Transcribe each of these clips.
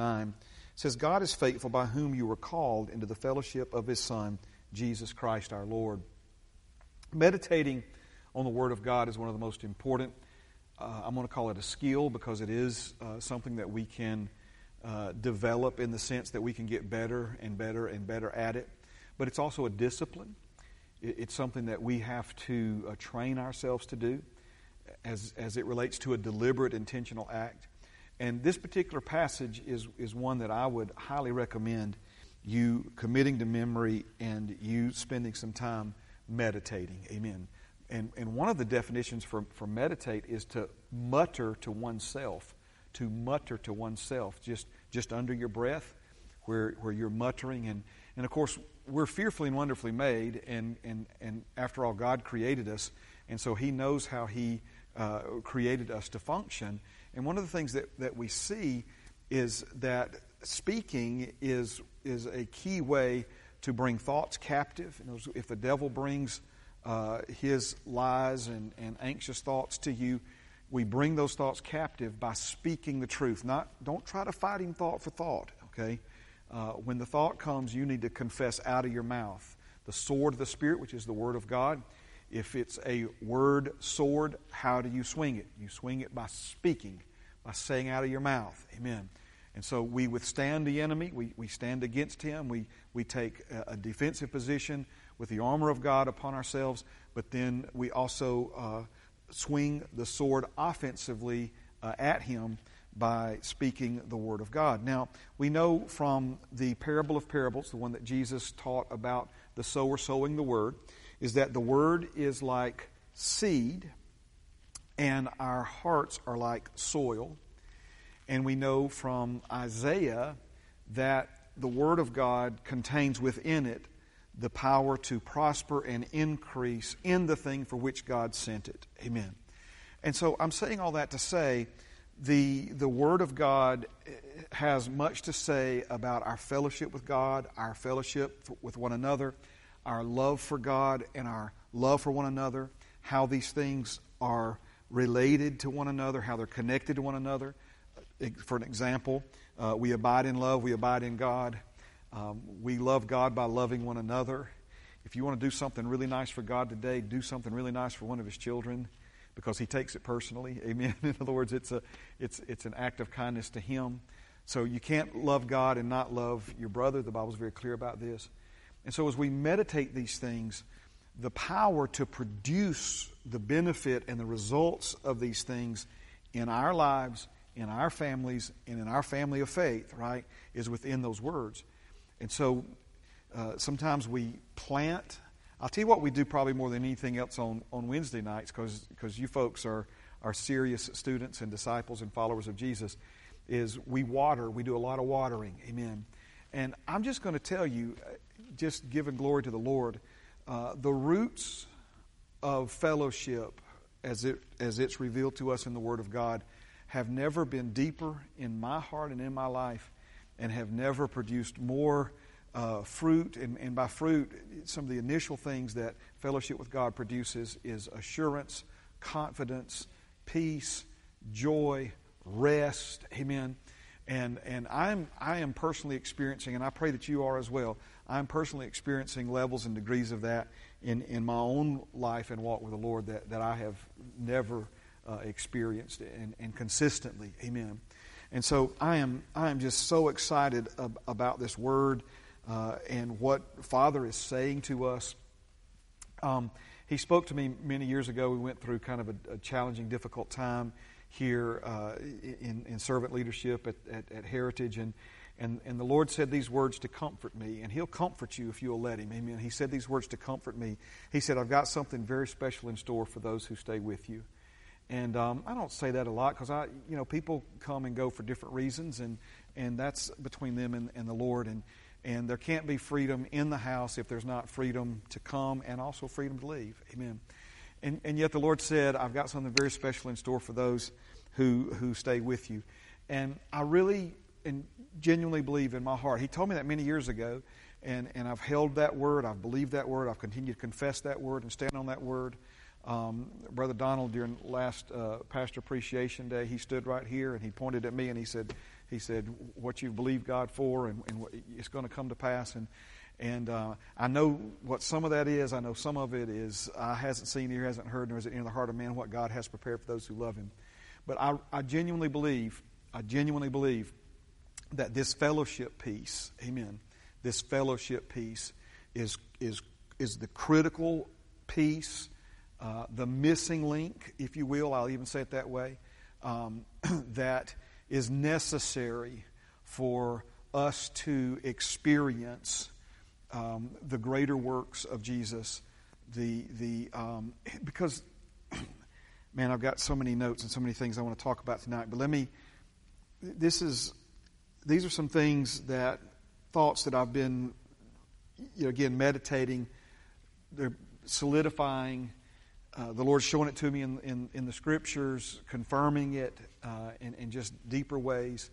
9 says, God is faithful by whom you were called into the fellowship of his Son, Jesus Christ our Lord. Meditating on the Word of God is one of the most important, uh, I'm going to call it a skill because it is uh, something that we can uh, develop in the sense that we can get better and better and better at it. But it's also a discipline. It's something that we have to uh, train ourselves to do as, as it relates to a deliberate, intentional act. And this particular passage is, is one that I would highly recommend you committing to memory and you spending some time meditating. Amen. And, and one of the definitions for, for meditate is to mutter to oneself. To mutter to oneself, just, just under your breath, where, where you're muttering. And, and of course, we're fearfully and wonderfully made, and, and, and after all, God created us, and so He knows how He uh, created us to function. And one of the things that, that we see is that speaking is, is a key way to bring thoughts captive. If the devil brings uh, his lies and, and anxious thoughts to you, we bring those thoughts captive by speaking the truth. Not, don't try to fight him thought for thought, okay? Uh, when the thought comes, you need to confess out of your mouth the sword of the Spirit, which is the Word of God. If it's a word sword, how do you swing it? You swing it by speaking, by saying out of your mouth. Amen. And so we withstand the enemy, we, we stand against him, we, we take a, a defensive position with the armor of God upon ourselves, but then we also uh, swing the sword offensively uh, at him by speaking the Word of God. Now, we know from the parable of parables, the one that Jesus taught about the sower sowing the Word, is that the Word is like seed and our hearts are like soil. And we know from Isaiah that the Word of God contains within it the power to prosper and increase in the thing for which God sent it. Amen. And so I'm saying all that to say the, the Word of God has much to say about our fellowship with God, our fellowship with one another, our love for God, and our love for one another, how these things are related to one another, how they're connected to one another. For an example, uh, we abide in love, we abide in God. Um, we love God by loving one another. If you want to do something really nice for God today, do something really nice for one of His children because He takes it personally. Amen. In other words, it's, a, it's, it's an act of kindness to Him. So you can't love God and not love your brother. The Bible's very clear about this. And so as we meditate these things, the power to produce the benefit and the results of these things in our lives, in our families, and in our family of faith, right, is within those words. And so uh, sometimes we plant. I'll tell you what we do probably more than anything else on, on Wednesday nights because you folks are, are serious students and disciples and followers of Jesus is we water. We do a lot of watering. Amen. And I'm just going to tell you, just giving glory to the Lord, uh, the roots of fellowship as, it, as it's revealed to us in the Word of God have never been deeper in my heart and in my life and have never produced more uh, fruit. And, and by fruit, some of the initial things that fellowship with God produces is assurance, confidence, peace, joy, rest. Amen. And, and I'm, I am personally experiencing, and I pray that you are as well, I'm personally experiencing levels and degrees of that in, in my own life and walk with the Lord that, that I have never uh, experienced and, and consistently. Amen. And so I am, I am just so excited ab- about this word uh, and what Father is saying to us. Um, he spoke to me many years ago. We went through kind of a, a challenging, difficult time here uh, in, in, servant leadership at, at, at, Heritage. And, and, and the Lord said these words to comfort me, and He'll comfort you if you'll let Him. Amen. He said these words to comfort me. He said, I've got something very special in store for those who stay with you. And um, I don't say that a lot because I, you know, people come and go for different reasons, and and that's between them and, and the Lord. And and there can't be freedom in the house if there's not freedom to come and also freedom to leave. Amen. And and yet the Lord said, I've got something very special in store for those who who stay with you. And I really and genuinely believe in my heart. He told me that many years ago, and and I've held that word. I've believed that word. I've continued to confess that word and stand on that word. Um, Brother Donald, during last uh, Pastor Appreciation Day, he stood right here and he pointed at me and he said, he said, what you believe God for and, and it's going to come to pass. And, and uh, I know what some of that is. eye know some of it is I hasn't seen, ear hasn't heard, nor is it in the heart of man what God has prepared for those who love him. But I, I genuinely believe, I genuinely believe that this fellowship piece, amen, this fellowship piece is, is, is the critical piece, uh, the missing link, if you will, I'll even say it that way, um, that is necessary for us to experience um, the greater works of Jesus. The, the, um, because, man, I've got so many notes and so many things I want to talk about tonight, but let me, this is, these are some things that, thoughts that I've been, you know, again, meditating. They're solidifying. Uh, the Lord's showing it to me in, in, in the scriptures, confirming it uh, in, in just deeper ways.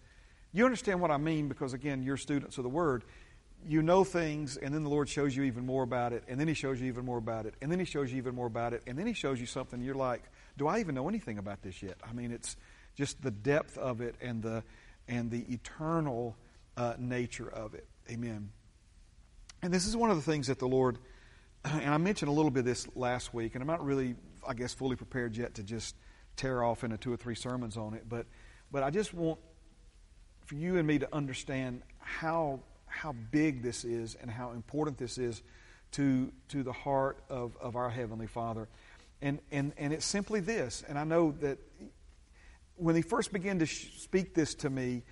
You understand what I mean because, again, you're students of the Word. You know things, and then the Lord shows you even more about it, and then He shows you even more about it, and then He shows you even more about it, and then He shows you something you're like, do I even know anything about this yet? I mean, it's just the depth of it and the, and the eternal uh, nature of it. Amen. And this is one of the things that the Lord, and I mentioned a little bit of this last week, and I'm not really, I guess, fully prepared yet to just tear off into two or three sermons on it, but, but I just want for you and me to understand how, how big this is and how important this is to, to the heart of, of our Heavenly Father. And, and, and it's simply this, and I know that when he first began to sh- speak this to me,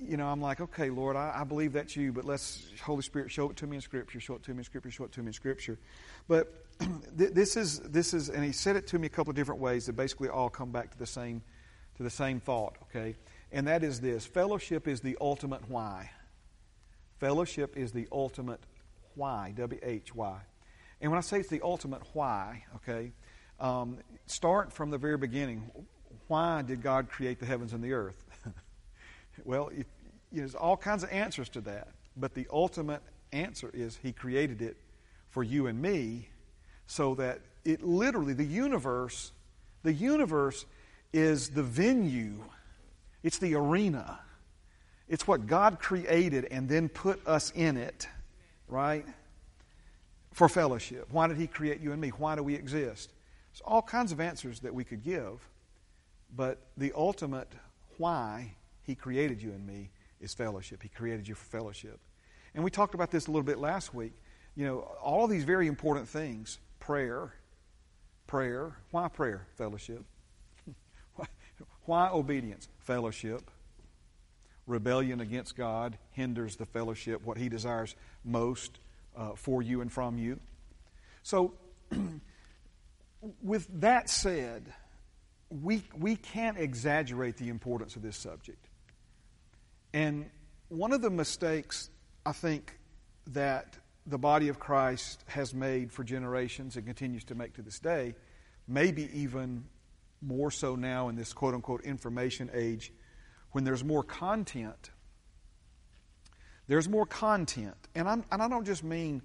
you know, I'm like, okay, Lord, I, I, believe that's you, but let's, Holy Spirit, show it to me in Scripture, show it to me in Scripture, show it to me in Scripture. But this is, this is, and he said it to me a couple of different ways that basically all come back to the same, to the same thought, okay? And that is this fellowship is the ultimate why. Fellowship is the ultimate why, W H Y. And when I say it's the ultimate why, okay, um, start from the very beginning. Why did God create the heavens and the earth? Well, you know, there's all kinds of answers to that, but the ultimate answer is He created it for you and me so that it literally, the universe, the universe is the venue, it's the arena. It's what God created and then put us in it, right? For fellowship. Why did He create you and me? Why do we exist? There's all kinds of answers that we could give, but the ultimate why he created you and me is fellowship. He created you for fellowship. And we talked about this a little bit last week. You know, all these very important things prayer, prayer. Why prayer? Fellowship. Why obedience? Fellowship. Rebellion against God hinders the fellowship, what He desires most uh, for you and from you. So, with that said, we, we can't exaggerate the importance of this subject. And one of the mistakes I think that the body of Christ has made for generations and continues to make to this day, maybe even more so now in this quote unquote information age, when there's more content. There's more content. And, I'm, and I don't just mean,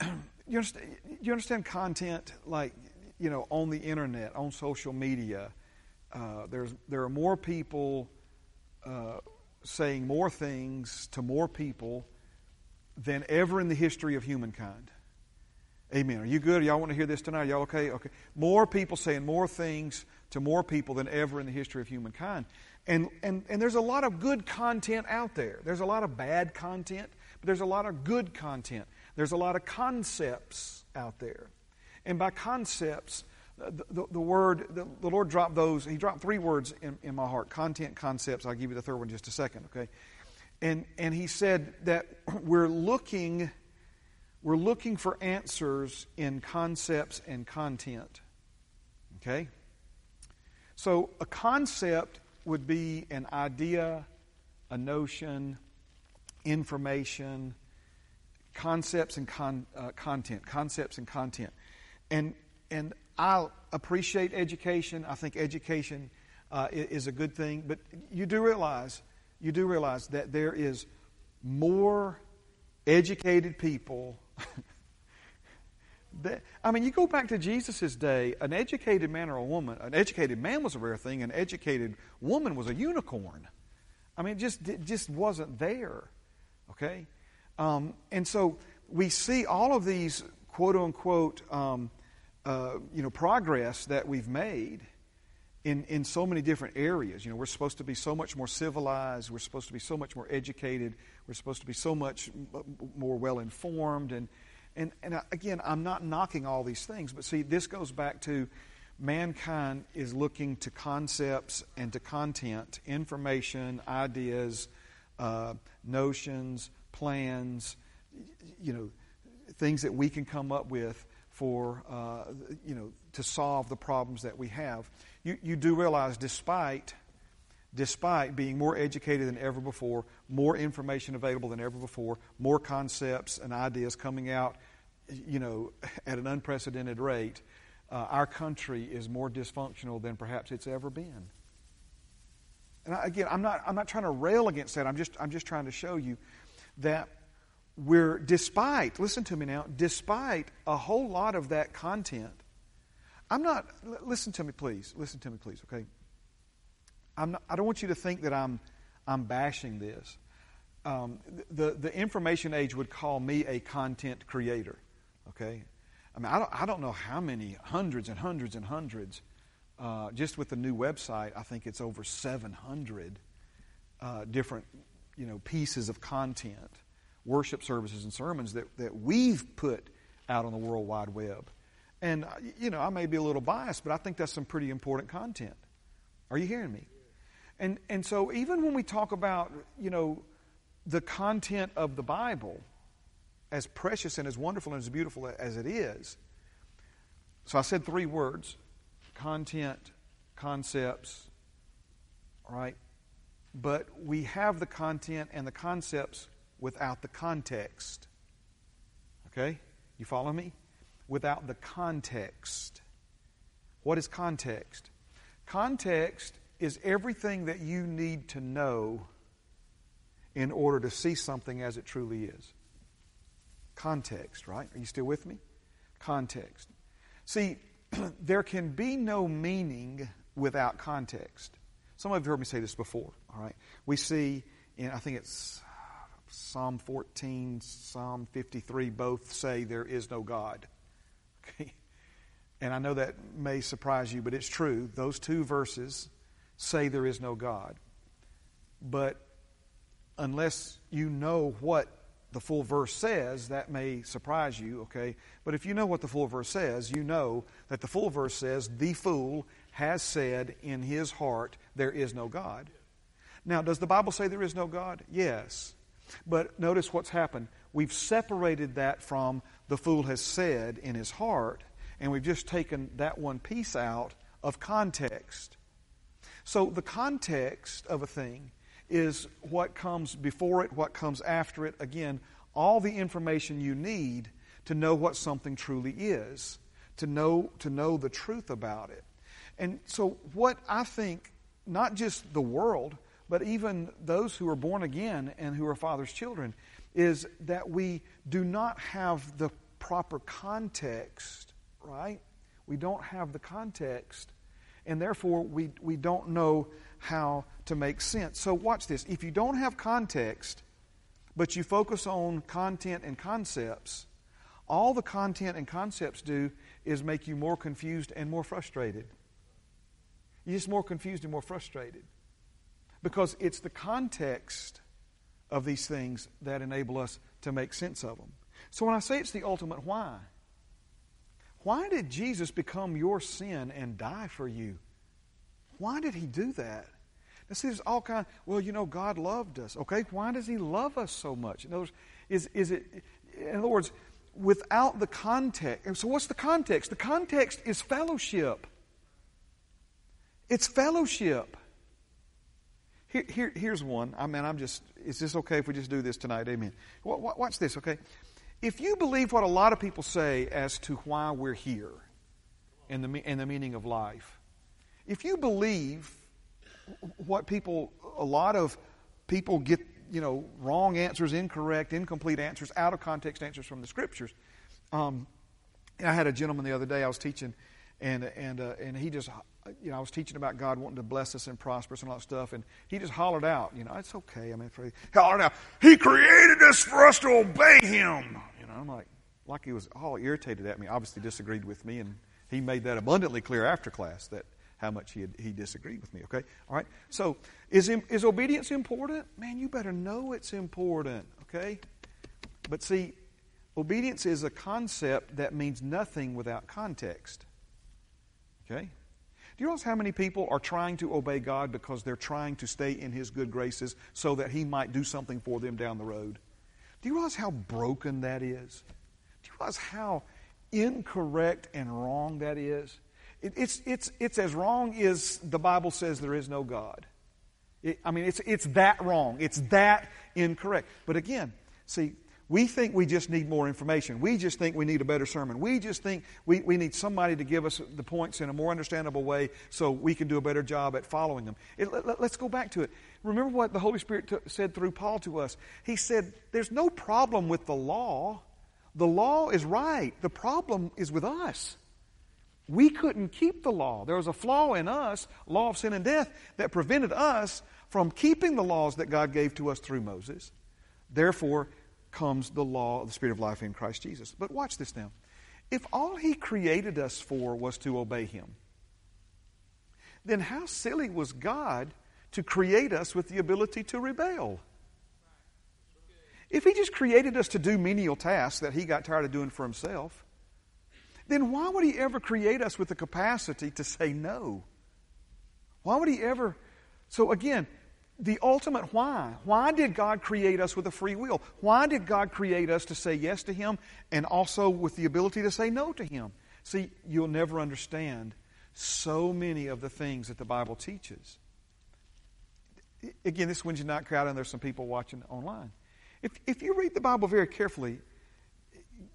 you understand, you understand content like, you know, on the internet, on social media. Uh, there's, there are more people. Uh, saying more things to more people than ever in the history of humankind. Amen. Are you good? Y'all want to hear this tonight? Y'all okay? Okay. More people saying more things to more people than ever in the history of humankind. And, and, and there's a lot of good content out there. There's a lot of bad content, but there's a lot of good content. There's a lot of concepts out there. And by concepts, the, the, the word, the, the, Lord dropped those, He dropped three words in, in my heart content, concepts. I'll give you the third one in just a second, okay? And, and He said that we're looking, we're looking for answers in concepts and content, okay? So a concept would be an idea, a notion, information, concepts and con, uh, content, concepts and content. And, and I appreciate education. I think education uh, is a good thing. But you do realize, you do realize that there is more educated people. I mean, you go back to Jesus' day, an educated man or a woman, an educated man was a rare thing, an educated woman was a unicorn. I mean, it just, it just wasn't there. Okay? Um, and so we see all of these quote unquote um, uh, you know, progress that we've made in, in so many different areas. You know, we're supposed to be so much more civilized, we're supposed to be so much more educated, we're supposed to be so much more well informed. And, and, and again, I'm not knocking all these things, but see, this goes back to mankind is looking to concepts and to content, information, ideas, uh, notions, plans, you know, things that we can come up with for, uh, you know, to solve the problems that we have. You, you do realize, despite, despite being more educated than ever before, more information available than ever before, more concepts and ideas coming out, you know, at an unprecedented rate, uh, our country is more dysfunctional than perhaps it's ever been. And I, again, I'm not, I'm not trying to rail against that. I'm just, I'm just trying to show you that we're, despite, listen to me now, despite a whole lot of that content, I'm not, listen to me please, listen to me please, okay? I'm not, I don't want you to think that I'm, I'm bashing this. Um, the, the information age would call me a content creator, okay? I mean, I don't, I don't know how many, hundreds and hundreds and hundreds. Uh, just with the new website, I think it's over 700 uh, different, you know, pieces of content worship services and sermons that, that we've put out on the World Wide Web. And, uh, you know, I may be a little biased, but I think that's some pretty important content. Are you hearing me? And, and so even when we talk about, you know, the content of the Bible, as precious and as wonderful and as beautiful as it is, so I said three words content, concepts, right? But we have the content and the concepts without the context. Okay? You follow me? Without the context. What is context? Context is everything that you need to know in order to see something as it truly is. Context, right? Are you still with me? Context. See, there can be no meaning without context. Some of you have heard me say this before, all right? We see in, I think it's Psalm 14, Psalm 53 both say there is no God. Okay? And I know that may surprise you, but it's true. Those two verses say there is no God. But unless you know what the full verse says, that may surprise you, okay? But if you know what the full verse says, you know that the full verse says, The fool has said in his heart, There is no God. Now, does the Bible say there is no God? Yes. But notice what's happened. We've separated that from the fool has said in his heart, and we've just taken that one piece out of context. So the context of a thing is what comes before it, what comes after it. Again, all the information you need to know what something truly is, to know, to know the truth about it. And so, what I think, not just the world, but even those who are born again and who are Father's children, is that we do not have the proper context, right? We don't have the context, and therefore we, we don't know how to make sense. So, watch this. If you don't have context, but you focus on content and concepts, all the content and concepts do is make you more confused and more frustrated. You're just more confused and more frustrated. Because it's the context of these things that enable us to make sense of them. So when I say it's the ultimate why, why did Jesus become your sin and die for you? Why did he do that? Now, see, there's all kind. Well, you know, God loved us. Okay, why does He love us so much? In other words, is is it? In other words, without the context. So, what's the context? The context is fellowship. It's fellowship. Here, here, here's one. I mean, I'm just, is this okay if we just do this tonight? Amen. Watch this, okay? If you believe what a lot of people say as to why we're here and the, and the meaning of life, if you believe what people, a lot of people get, you know, wrong answers, incorrect, incomplete answers, out of context answers from the scriptures. Um, I had a gentleman the other day I was teaching, and and uh, and he just you know, I was teaching about God wanting to bless us and prosper us and all that stuff, and he just hollered out, you know, it's okay. I mean, he hollered out, He created us for us to obey Him. You know, I'm like, like he was all irritated at me. Obviously, disagreed with me, and he made that abundantly clear after class that how much he had, he disagreed with me. Okay, all right. So, is is obedience important? Man, you better know it's important. Okay, but see, obedience is a concept that means nothing without context. Okay? Do you realize how many people are trying to obey God because they're trying to stay in His good graces so that He might do something for them down the road? Do you realize how broken that is? Do you realize how incorrect and wrong that is? It, it's, it's, it's as wrong as the Bible says there is no God. It, I mean, it's, it's that wrong. It's that incorrect. But again, see, we think we just need more information. We just think we need a better sermon. We just think we, we need somebody to give us the points in a more understandable way so we can do a better job at following them. It, let, us go back to it. Remember what the Holy Spirit t- said through Paul to us. He said, There's no problem with the law. The law is right. The problem is with us. We couldn't keep the law. There was a flaw in us, law of sin and death, that prevented us from keeping the laws that God gave to us through Moses. Therefore, comes the law of the Spirit of life in Christ Jesus. But watch this now. If all He created us for was to obey Him, then how silly was God to create us with the ability to rebel? If He just created us to do menial tasks that He got tired of doing for Himself, then why would He ever create us with the capacity to say no? Why would He ever? So again, the ultimate why. Why did God create us with a free will? Why did God create us to say yes to Him and also with the ability to say no to Him? See, you'll never understand so many of the things that the Bible teaches. Again, this Wednesday night crowd, and there's some people watching online. If, if you read the Bible very carefully,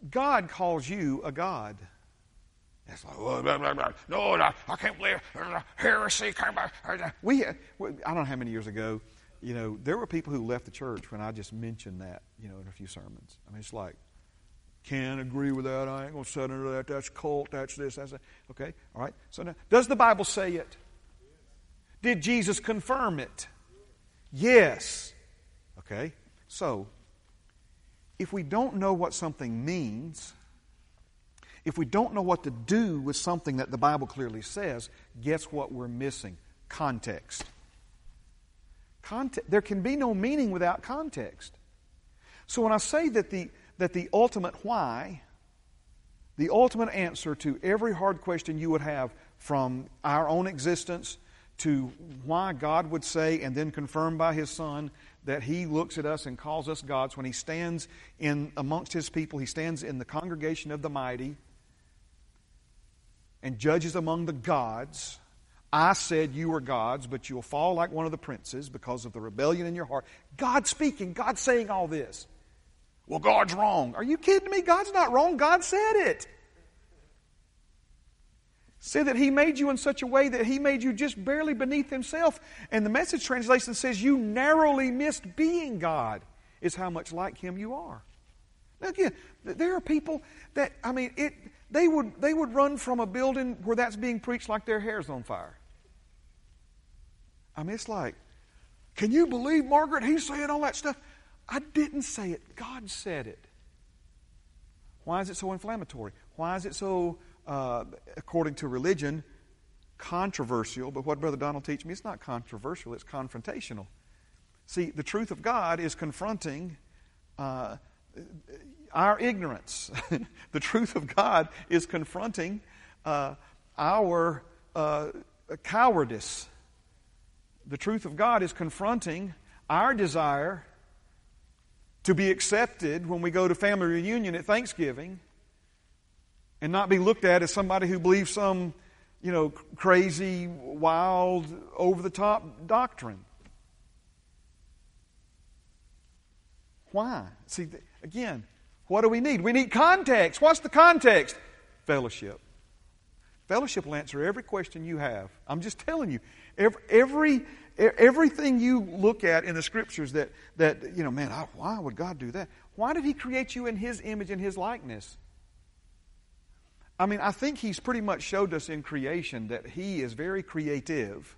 God calls you a God. It's like, oh, blah, blah, blah. no, I can't believe uh, heresy. came uh, uh, We, I don't know how many years ago, you know, there were people who left the church when I just mentioned that, you know, in a few sermons. I mean, it's like, can't agree with that. I ain't going to sit under that. That's cult. That's this. That's that. Okay, all right. So now, does the Bible say it? Did Jesus confirm it? Yes. Okay, so if we don't know what something means, if we don't know what to do with something that the Bible clearly says, guess what we're missing? Context. Context. There can be no meaning without context. So when I say that the, that the ultimate why, the ultimate answer to every hard question you would have from our own existence to why God would say and then confirm by His Son that He looks at us and calls us gods when He stands in amongst His people, He stands in the congregation of the mighty and judges among the gods. I said you were gods, but you'll fall like one of the princes because of the rebellion in your heart. God speaking, God saying all this. Well, God's wrong. Are you kidding me? God's not wrong. God said it. Said that He made you in such a way that He made you just barely beneath Himself. And the message translation says you narrowly missed being God, is how much like Him you are. Now, again, there are people that, I mean, it they would, they would run from a building where that's being preached like their hair's on fire. I mean, it's like, can you believe, Margaret, he's saying all that stuff? I didn't say it. God said it. Why is it so inflammatory? Why is it so, uh, according to religion, controversial? But what Brother Donald teach me, it's not controversial, it's confrontational. See, the truth of God is confronting uh, our ignorance. the truth of God is confronting uh, our uh, cowardice. The truth of God is confronting our desire to be accepted when we go to family reunion at Thanksgiving and not be looked at as somebody who believes some, you know, crazy, wild, over the top doctrine. Why? See, again, what do we need? We need context. What's the context? Fellowship. Fellowship will answer every question you have. I'm just telling you. Every, every everything you look at in the scriptures that, that you know, man, why would God do that? Why did He create you in His image and His likeness? I mean, I think he's pretty much showed us in creation that he is very creative.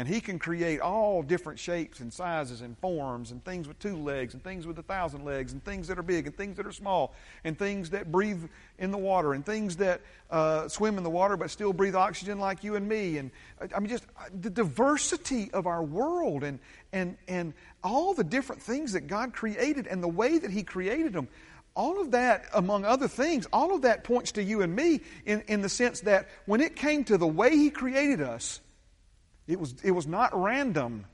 And he can create all different shapes and sizes and forms and things with two legs and things with a thousand legs and things that are big and things that are small and things that breathe in the water and things that uh, swim in the water but still breathe oxygen like you and me. And I mean, just uh, the diversity of our world and, and, and all the different things that God created and the way that He created them all of that, among other things, all of that points to you and me in, in the sense that when it came to the way He created us, it was, it was not random.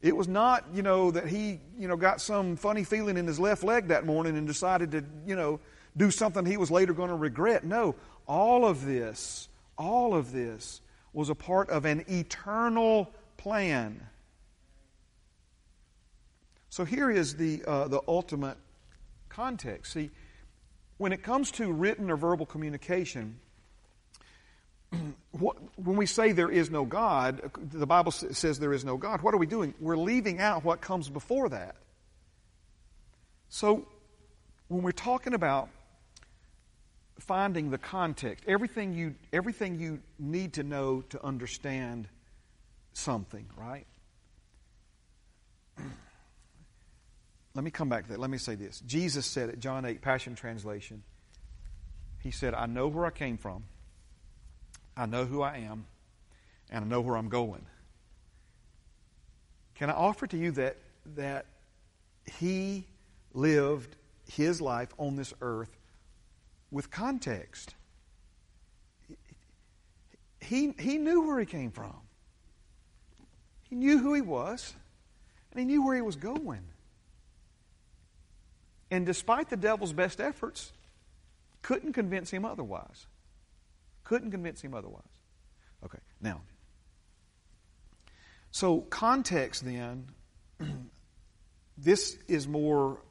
It was not, you know, that he, you know, got some funny feeling in his left leg that morning and decided to, you know, do something he was later going to regret. No, all of this, all of this was a part of an eternal plan. So here is the, uh, the ultimate context. See, when it comes to written or verbal communication, when we say there is no God, the Bible says there is no God, what are we doing? We're leaving out what comes before that. So, when we're talking about finding the context, everything you, everything you need to know to understand something, right? Let me come back to that. Let me say this. Jesus said at John 8, Passion Translation, He said, I know where I came from, I know who I am, and I know where I'm going. Can I offer to you that, that He lived His life on this earth with context? He, he knew where He came from, He knew who He was, and He knew where He was going. And despite the devil's best efforts, couldn't convince him otherwise. Couldn't convince him otherwise. Okay, now. So, context then, this is more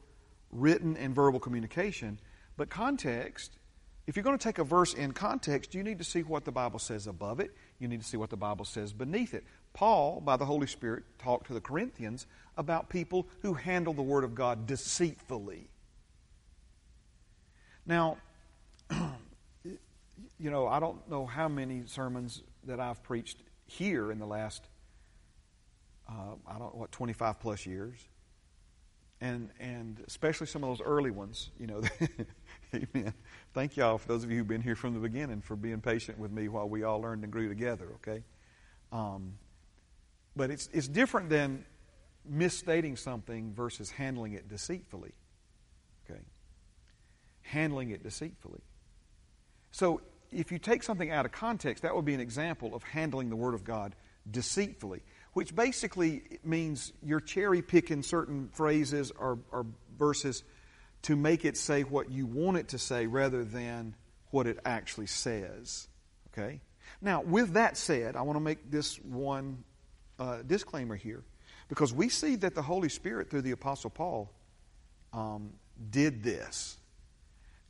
written and verbal communication, but context, if you're going to take a verse in context, you need to see what the Bible says above it, you need to see what the Bible says beneath it. Paul, by the Holy Spirit, talked to the Corinthians about people who handle the Word of God deceitfully. Now, you know, I don't know how many sermons that I've preached here in the last, uh, I don't know, what, 25 plus years. And, and especially some of those early ones, you know. Amen. Thank y'all for those of you who've been here from the beginning for being patient with me while we all learned and grew together, okay? Um, but it's, it's different than misstating something versus handling it deceitfully. Okay? Handling it deceitfully. So if you take something out of context, that would be an example of handling the Word of God deceitfully, which basically means you're cherry picking certain phrases or, or verses to make it say what you want it to say rather than what it actually says. Okay? Now, with that said, I want to make this one uh, disclaimer here because we see that the Holy Spirit, through the Apostle Paul, um, did this.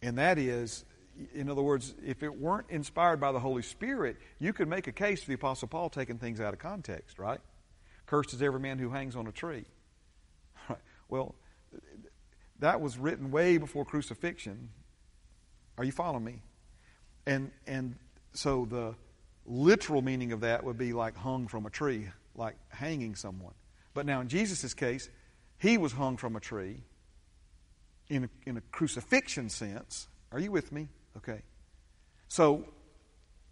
And that is, in other words, if it weren't inspired by the Holy Spirit, you could make a case for the Apostle Paul taking things out of context, right? Cursed is every man who hangs on a tree. Right. Well, that was written way before crucifixion. Are you following me? And and so the literal meaning of that would be like hung from a tree, like hanging someone. But now in Jesus' case, he was hung from a tree in a, in a crucifixion sense. Are you with me? Okay. So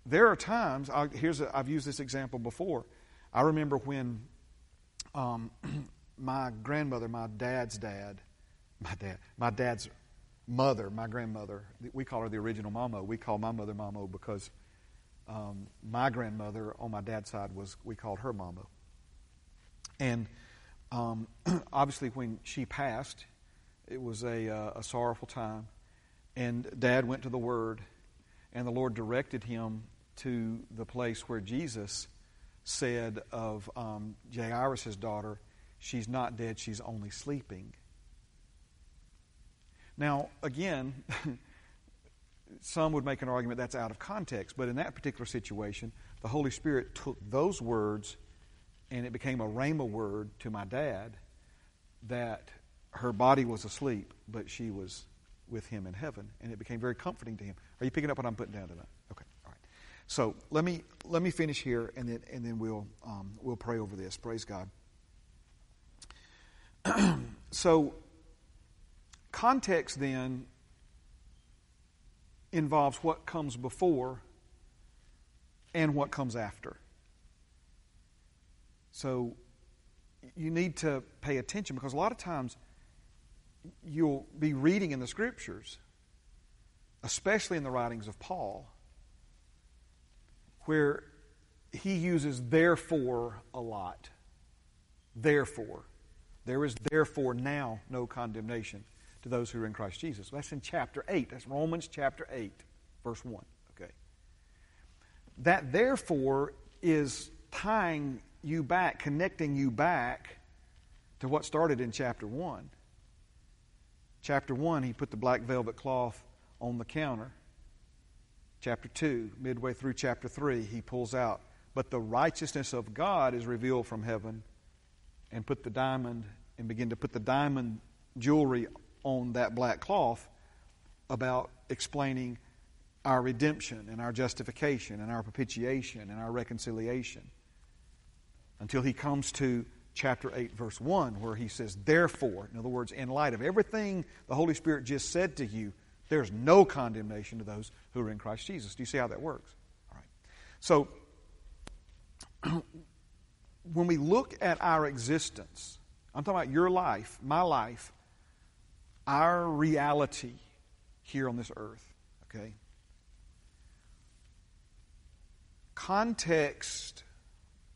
there are times, I, here's a, I've used this example before. I remember when um, my grandmother, my dad's dad, my dad, my dad's mother, my grandmother, we call her the original Mamo. We call my mother Mamo because um, my grandmother on my dad's side was, we called her Mamo. And um, obviously, when she passed, it was a, uh, a sorrowful time. And Dad went to the Word, and the Lord directed him to the place where Jesus said of um, Jairus' daughter, She's not dead, she's only sleeping. Now, again, some would make an argument that's out of context, but in that particular situation, the Holy Spirit took those words and it became a rhema word to my dad that her body was asleep, but she was with him in heaven, and it became very comforting to him. Are you picking up what I'm putting down tonight? Okay, all right. So let me let me finish here, and then and then we'll um, we'll pray over this. Praise God. so context then involves what comes before and what comes after. So you need to pay attention because a lot of times you'll be reading in the scriptures, especially in the writings of Paul, where he uses therefore a lot. Therefore. There is therefore now no condemnation to those who are in Christ Jesus. That's in chapter 8. That's Romans chapter 8, verse 1. Okay. That therefore is tying you back, connecting you back to what started in chapter 1. Chapter 1, he put the black velvet cloth on the counter. Chapter 2, midway through chapter 3, he pulls out, but the righteousness of God is revealed from heaven, and put the diamond and begin to put the diamond jewelry on that black cloth about explaining our redemption and our justification and our propitiation and our reconciliation until he comes to chapter 8, verse 1, where he says, Therefore, in other words, in light of everything the Holy Spirit just said to you, there's no condemnation to those who are in Christ Jesus. Do you see how that works? All right. So, when we look at our existence, I'm talking about your life, my life, our reality here on this earth, okay? Context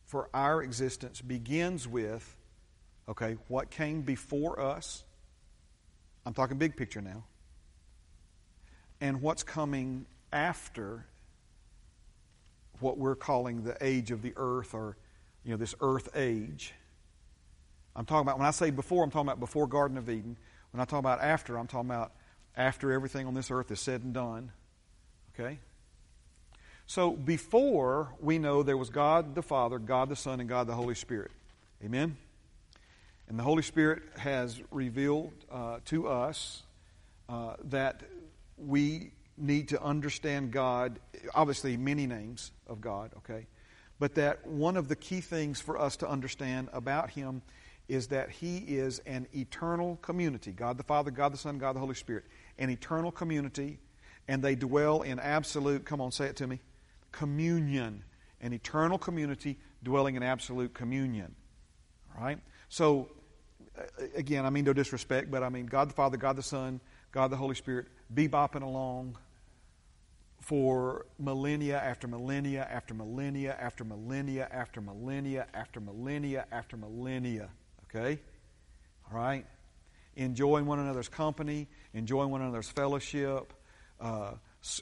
for our existence begins with, okay, what came before us. I'm talking big picture now. And what's coming after what we're calling the age of the earth or, you know, this earth age. I'm talking about, when I say before, I'm talking about before Garden of Eden. When I talk about after, I'm talking about after everything on this earth is said and done. Okay? So before we know there was God the Father, God the Son, and God the Holy Spirit. Amen? And the Holy Spirit has revealed uh, to us uh, that we need to understand God, obviously, many names of God, okay? But that one of the key things for us to understand about Him is that He is an eternal community God the Father, God the Son, God the Holy Spirit. An eternal community, and they dwell in absolute, come on, say it to me communion, an eternal community dwelling in absolute communion. All right? So, again, I mean no disrespect, but I mean God the Father, God the Son, God the Holy Spirit bebopping along for millennia after millennia after millennia after millennia after millennia after millennia after millennia. Okay? All right? Enjoying one another's company, enjoying one another's fellowship, uh,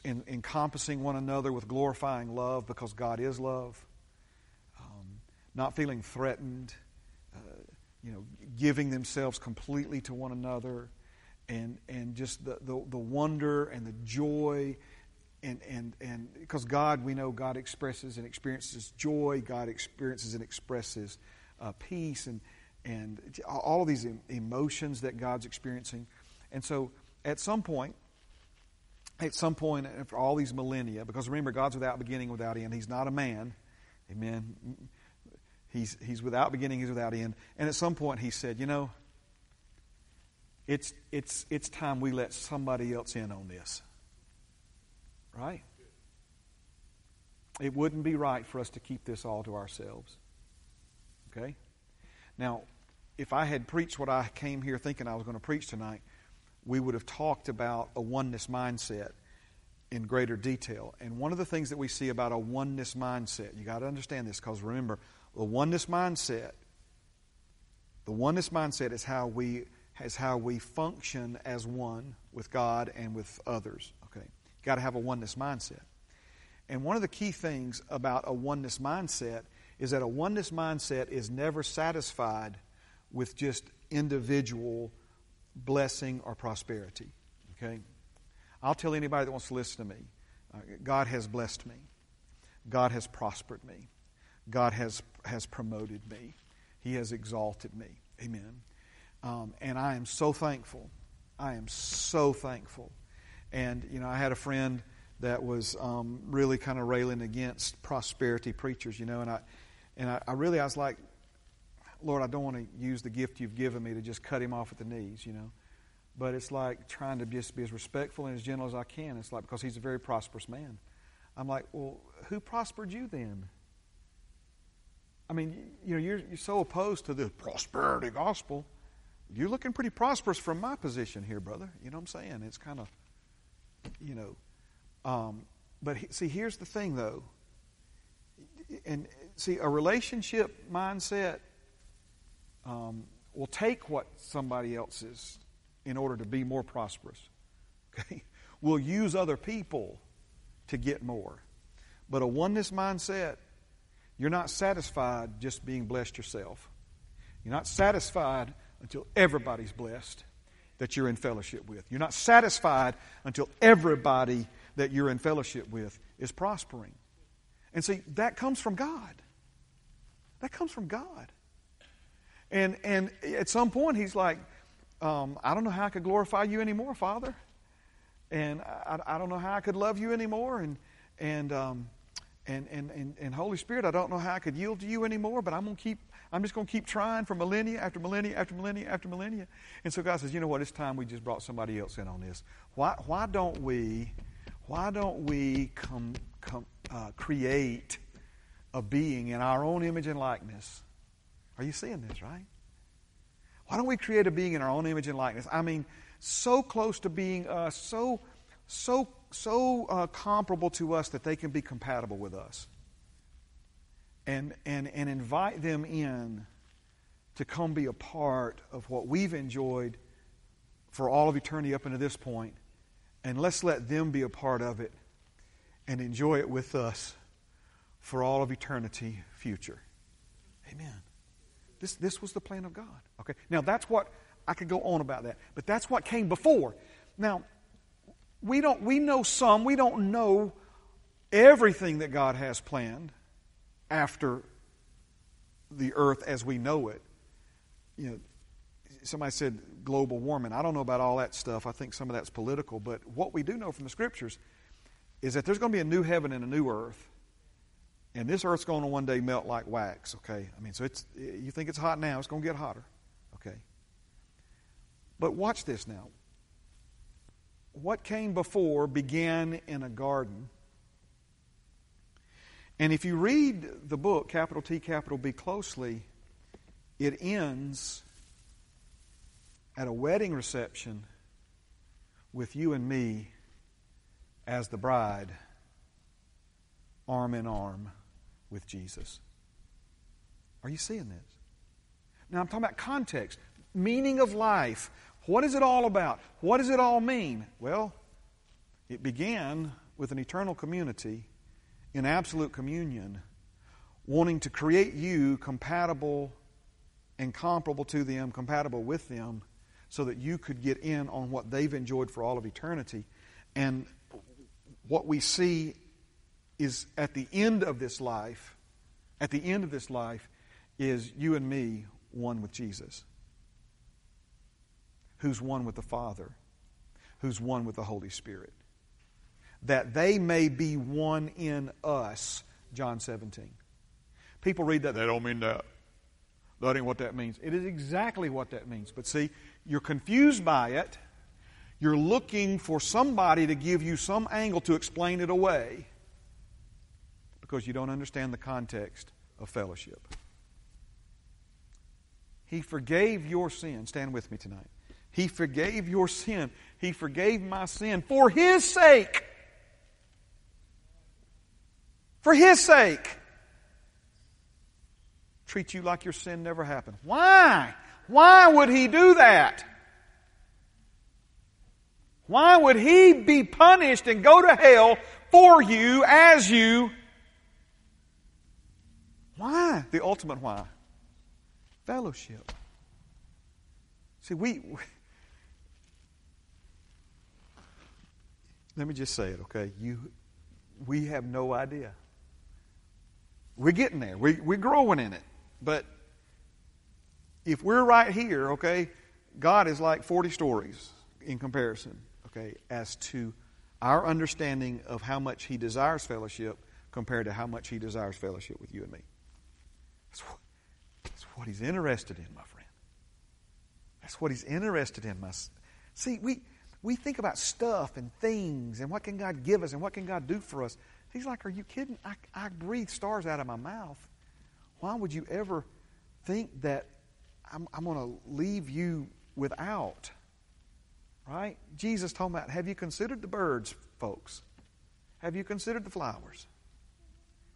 in, encompassing one another with glorifying love because God is love, um, not feeling threatened, uh, you know, giving themselves completely to one another, and, and just the, the, the wonder and the joy. And, and, and because God, we know God expresses and experiences joy, God experiences and expresses uh, peace, and, and all of these emotions that God's experiencing. And so at some point, at some point after all these millennia, because remember, God's without beginning, without end. He's not a man. Amen. He's, he's without beginning, he's without end. And at some point, he said, You know, it's, it's, it's time we let somebody else in on this. Right? It wouldn't be right for us to keep this all to ourselves. Okay? Now, if I had preached what I came here thinking I was going to preach tonight, we would have talked about a oneness mindset in greater detail. And one of the things that we see about a oneness mindset, you got to understand this because remember, the oneness mindset, the oneness mindset is how we is how we function as one with God and with others. Okay, you got to have a oneness mindset. And one of the key things about a oneness mindset is that a oneness mindset is never satisfied with just individual blessing or prosperity. Okay? I'll tell anybody that wants to listen to me uh, God has blessed me, God has prospered me, God has, has promoted me, He has exalted me. Amen. Um, and I am so thankful I am so thankful. And, you know, I had a friend that was um, really kind of railing against prosperity preachers, you know, and I, and I, I really, I was like, Lord, I don't want to use the gift you've given me to just cut him off at the knees, you know. But it's like trying to just be as respectful and as gentle as I can. It's like, because he's a very prosperous man. I'm like, well, who prospered you then? I mean, you know, you're, you're so opposed to the prosperity gospel. You're looking pretty prosperous from my position here, brother. You know what I'm saying? It's kind of, you know. Um, but he, see, here's the thing, though. And see, a relationship mindset um, will take what somebody else is in order to be more prosperous. Okay? We'll use other people to get more. But a oneness mindset, you're not satisfied just being blessed yourself. You're not satisfied until everybody's blessed that you're in fellowship with. You're not satisfied until everybody that you're in fellowship with is prospering. And see, that comes from God. That comes from God. And, and at some point, he's like, um, I don't know how I could glorify you anymore, Father. And I, I don't know how I could love you anymore. And, and, um, and, and, and, and Holy Spirit, I don't know how I could yield to you anymore, but I'm going to keep, I'm just going to keep trying for millennia after millennia after millennia after millennia. And so God says, you know what? It's time we just brought somebody else in on this. Why, why don't we, why don't we come, come, uh, create a being in our own image and likeness? Are you seeing this, right? Why don't we create a being in our own image and likeness? I mean, so close to being us, so, so, so uh, comparable to us that they can be compatible with us. And, and, and invite them in to come be a part of what we've enjoyed for all of eternity up until this point, and let's let them be a part of it and enjoy it with us for all of eternity future. Amen. This, this was the plan of God. Okay? Now, that's what, I could go on about that, but that's what came before. Now, we, don't, we know some, we don't know everything that God has planned after the earth as we know it. You know, somebody said global warming. I don't know about all that stuff. I think some of that's political, but what we do know from the scriptures is that there's going to be a new heaven and a new earth and this earth's going to one day melt like wax, okay? I mean, so it's, you think it's hot now, it's going to get hotter, okay? But watch this now. What came before began in a garden. And if you read the book, capital T, capital B, closely, it ends at a wedding reception with you and me as the bride, arm in arm with Jesus. Are you seeing this? Now, I'm talking about context, meaning of life. What is it all about? What does it all mean? Well, it began with an eternal community in absolute communion, wanting to create you compatible and comparable to them, compatible with them, so that you could get in on what they've enjoyed for all of eternity. And what we see is at the end of this life, at the end of this life, is you and me one with Jesus, who's one with the Father, who's one with the Holy Spirit. That they may be one in us, John 17. People read that, they don't mean that. That ain't what that means. It is exactly what that means. But see, you're confused by it. You're looking for somebody to give you some angle to explain it away because you don't understand the context of fellowship. He forgave your sin. Stand with me tonight. He forgave your sin. He forgave my sin for His sake. For His sake. Treat you like your sin never happened. Why? Why would He do that? Why would He be punished and go to hell for you as you why? The ultimate why? Fellowship. See, we, we let me just say it, okay? You, we have no idea. We're getting there. We, we're growing in it. But if we're right here, okay, God is like 40 stories. in comparison, okay, as to our understanding of how much He desires fellowship compared to how much He desires fellowship with you and me. That's what, that's what He's interested in, my friend. That's what He's interested in. My, see, we, we think about stuff and things and what can God give us and what can God do for us. He's like, Are you kidding? I, I breathe stars out of my mouth. Why would you ever think that I'm, I'm going to leave you without? Right? Jesus talking about, have you considered the birds, folks? Have you considered the flowers?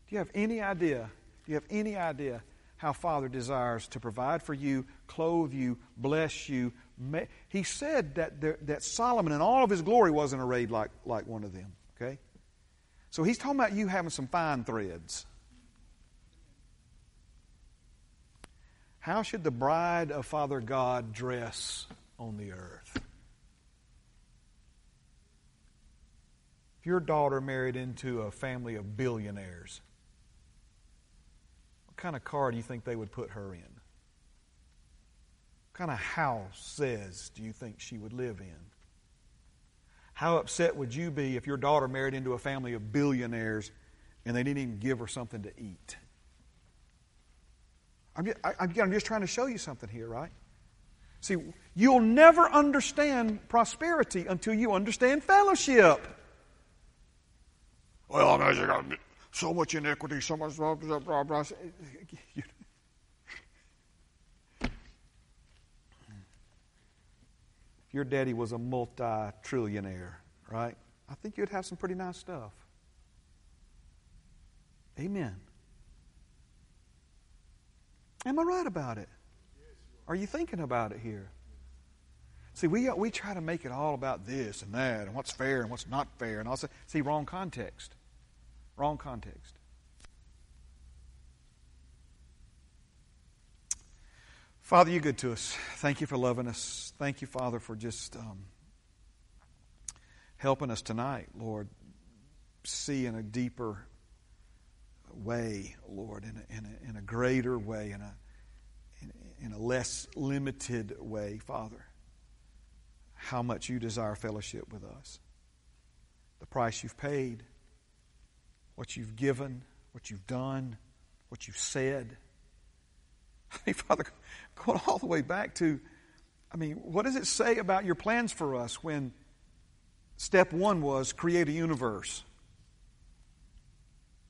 Do you have any idea? Do you have any idea how Father desires to provide for you, clothe you, bless you? He said that, there, that Solomon in all of his glory wasn't arrayed like, like one of them. Okay? So he's talking about you having some fine threads. How should the bride of Father God dress on the earth? If your daughter married into a family of billionaires, kind of car do you think they would put her in? What kind of house says do you think she would live in? How upset would you be if your daughter married into a family of billionaires and they didn't even give her something to eat? I'm just, I, I'm just trying to show you something here, right? See, you'll never understand prosperity until you understand fellowship. Well, so much inequity, so much blah, blah, blah, blah. If your daddy was a multi trillionaire, right? I think you'd have some pretty nice stuff. Amen. Am I right about it? Are you thinking about it here? See, we, uh, we try to make it all about this and that and what's fair and what's not fair and also see wrong context. Wrong context. Father, you're good to us. Thank you for loving us. Thank you, Father, for just um, helping us tonight, Lord, see in a deeper way, Lord, in a, in a, in a greater way, in a, in, in a less limited way, Father, how much you desire fellowship with us. The price you've paid, what you've given, what you've done, what you've said. I mean, Father, going all the way back to, I mean, what does it say about your plans for us when step one was create a universe?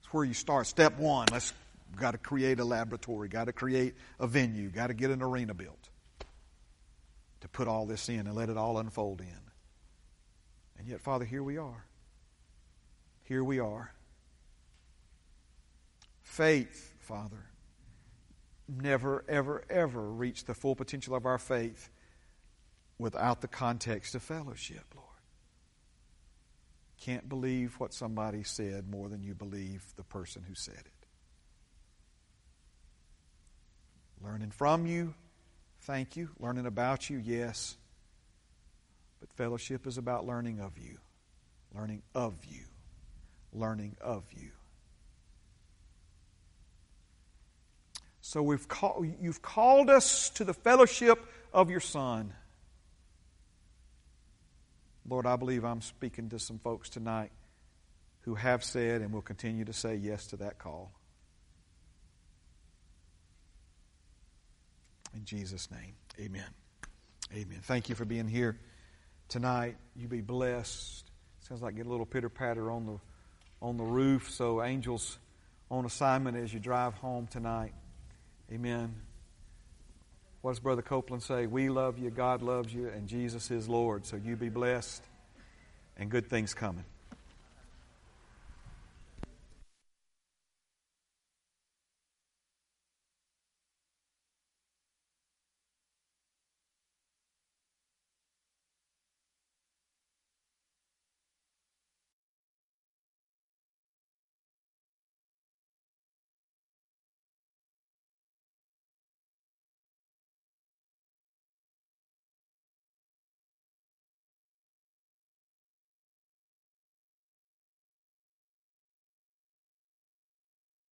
It's where you start. Step one, let's got to create a laboratory, got to create a venue, got to get an arena built to put all this in and let it all unfold in. And yet, Father, here we are. Here we are. Faith, Father, never, ever, ever reach the full potential of our faith without the context of fellowship, Lord. Can't believe what somebody said more than you believe the person who said it. Learning from you, thank you. Learning about you, yes. But fellowship is about learning of you, learning of you, learning of you. So we've call, you've called us to the fellowship of your Son. Lord, I believe I'm speaking to some folks tonight who have said and will continue to say yes to that call. In Jesus' name, amen. Amen. Thank you for being here tonight. You be blessed. Sounds like get a little pitter patter on the on the roof. So angels on assignment as you drive home tonight. Amen. What does Brother Copeland say? We love you, God loves you, and Jesus is Lord. So you be blessed and good things coming.